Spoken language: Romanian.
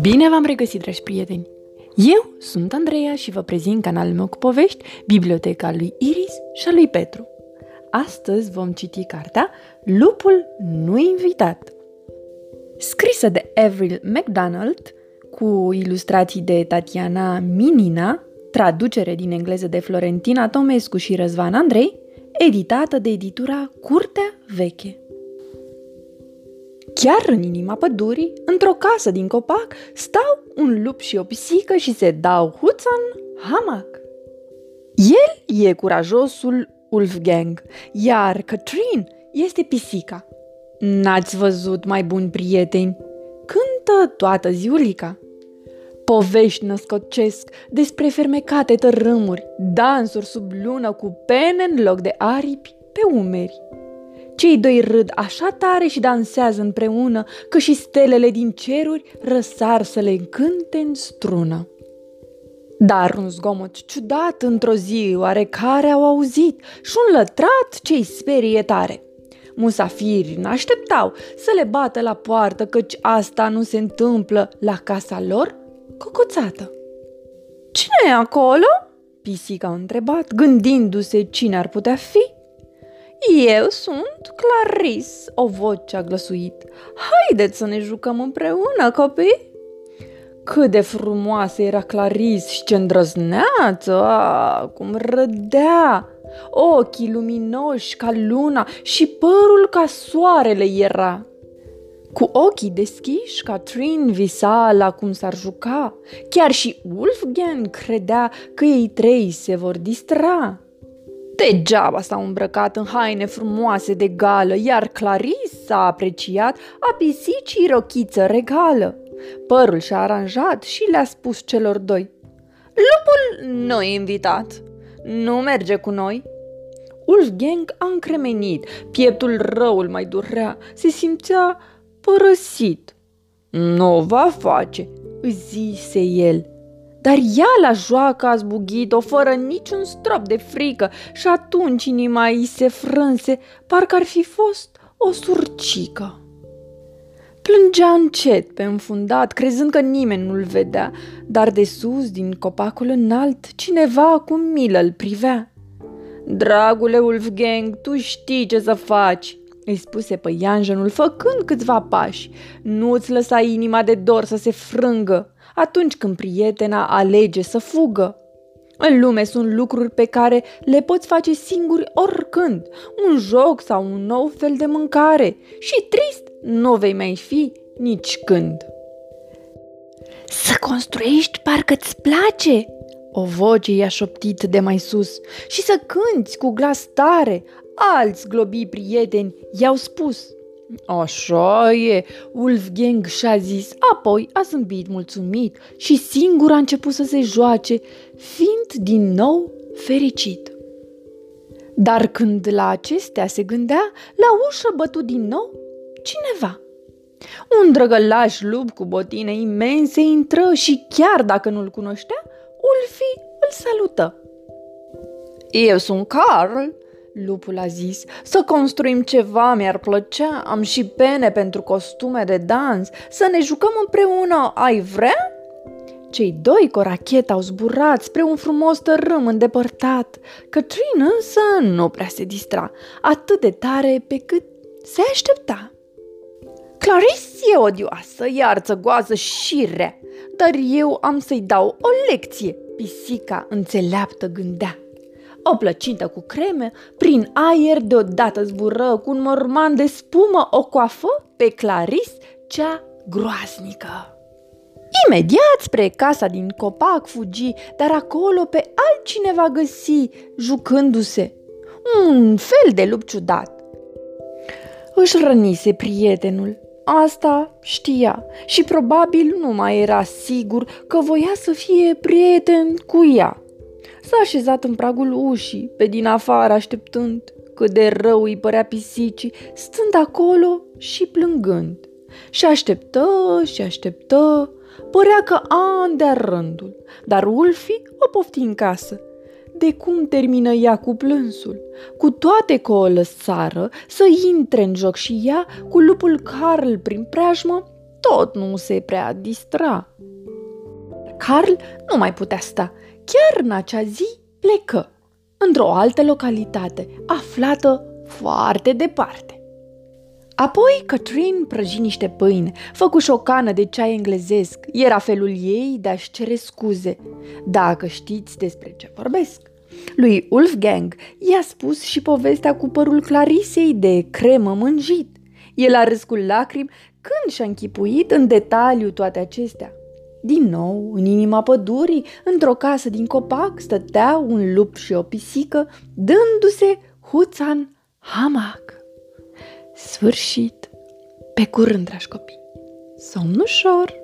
Bine v-am regăsit, dragi prieteni! Eu sunt Andreea și vă prezint canalul meu cu povești, Biblioteca lui Iris și a lui Petru. Astăzi vom citi cartea Lupul nu invitat. Scrisă de Avril McDonald, cu ilustrații de Tatiana Minina, traducere din engleză de Florentina Tomescu și Răzvan Andrei, editată de editura Curtea Veche. Chiar în inima pădurii, într-o casă din copac, stau un lup și o pisică și se dau huța în hamac. El e curajosul Wolfgang, iar Catherine este pisica. N-ați văzut mai buni prieteni? Cântă toată ziulica. Povești născocesc despre fermecate tărâmuri, dansuri sub lună cu pene în loc de aripi pe umeri. Cei doi râd așa tare și dansează împreună că și stelele din ceruri răsar să le încânte în strună. Dar un zgomot ciudat într-o zi oarecare au auzit și un lătrat ce-i sperie tare. Musafiri n-așteptau să le bată la poartă căci asta nu se întâmplă la casa lor cocoțată. Cine e acolo?" Pisica a întrebat, gândindu-se cine ar putea fi. Eu sunt Claris, o voce a glăsuit. Haideți să ne jucăm împreună, copii! Cât de frumoasă era Claris și ce îndrăzneață, a, cum rădea! Ochii luminoși ca luna și părul ca soarele era. Cu ochii deschiși, Catherine visa la cum s-ar juca. Chiar și Wolfgang credea că ei trei se vor distra. Degeaba s-au îmbrăcat în haine frumoase de gală, iar Clarice s-a apreciat a pisicii rochiță regală. Părul și-a aranjat și le-a spus celor doi. Lupul nu e invitat. Nu merge cu noi. Wolfgang a încremenit, pieptul răul mai durea, se simțea părăsit. Nu va face, zise el dar ea la joacă a zbugit-o fără niciun strop de frică și atunci inima ei se frânse, parcă ar fi fost o surcică. Plângea încet pe înfundat, crezând că nimeni nu-l vedea, dar de sus, din copacul înalt, cineva cu milă îl privea. Dragule Wolfgang, tu știi ce să faci, îi spuse păianjenul, făcând câțiva pași. Nu-ți lăsa inima de dor să se frângă atunci când prietena alege să fugă. În lume sunt lucruri pe care le poți face singuri oricând, un joc sau un nou fel de mâncare și trist nu vei mai fi nici când. Să construiești parcă-ți place, o voce i-a șoptit de mai sus, și să cânți cu glas tare, alți globii prieteni i-au spus – Așa e, Wolfgang și-a zis, apoi a zâmbit mulțumit și singur a început să se joace, fiind din nou fericit. Dar când la acestea se gândea, la ușă bătut din nou cineva. Un drăgălaș lup cu botine imense intră și chiar dacă nu-l cunoștea, Ulfi îl salută. Eu sunt Carl, Lupul a zis, să construim ceva mi-ar plăcea, am și pene pentru costume de dans, să ne jucăm împreună, ai vrea? Cei doi corachet au zburat spre un frumos tărâm îndepărtat. Cătrin însă nu prea se distra, atât de tare pe cât se aștepta. Clarice e odioasă, iar țăgoasă și rea, dar eu am să-i dau o lecție, pisica înțeleaptă gândea. O plăcintă cu creme, prin aer deodată zbură cu un morman de spumă o coafă pe Claris, cea groaznică. Imediat spre casa din copac fugi, dar acolo pe altcineva găsi, jucându-se. Un fel de lup ciudat. Își rănise prietenul. Asta știa și probabil nu mai era sigur că voia să fie prieten cu ea. S-a așezat în pragul ușii, pe din afară așteptând cât de rău îi părea pisicii, stând acolo și plângând. Și așteptă și așteptă, părea că ani de rândul, dar Ulfi o pofti în casă. de cum termină ea cu plânsul. Cu toate că o lăsară să intre în joc și ea, cu lupul Carl prin preajmă, tot nu se prea distra. Carl nu mai putea sta. Chiar în acea zi plecă într-o altă localitate, aflată foarte departe. Apoi Catherine prăji niște pâine, făcu și o cană de ceai englezesc. Era felul ei de a-și cere scuze. Dacă știți despre ce vorbesc. Lui Wolfgang i-a spus și povestea cu părul Clarisei de cremă mânjit. El a râs cu lacrimi când și-a închipuit în detaliu toate acestea. Din nou, în inima pădurii, într-o casă din copac, stăteau un lup și o pisică, dându-se huțan hamac. Sfârșit! Pe curând, dragi copii! Somn ușor!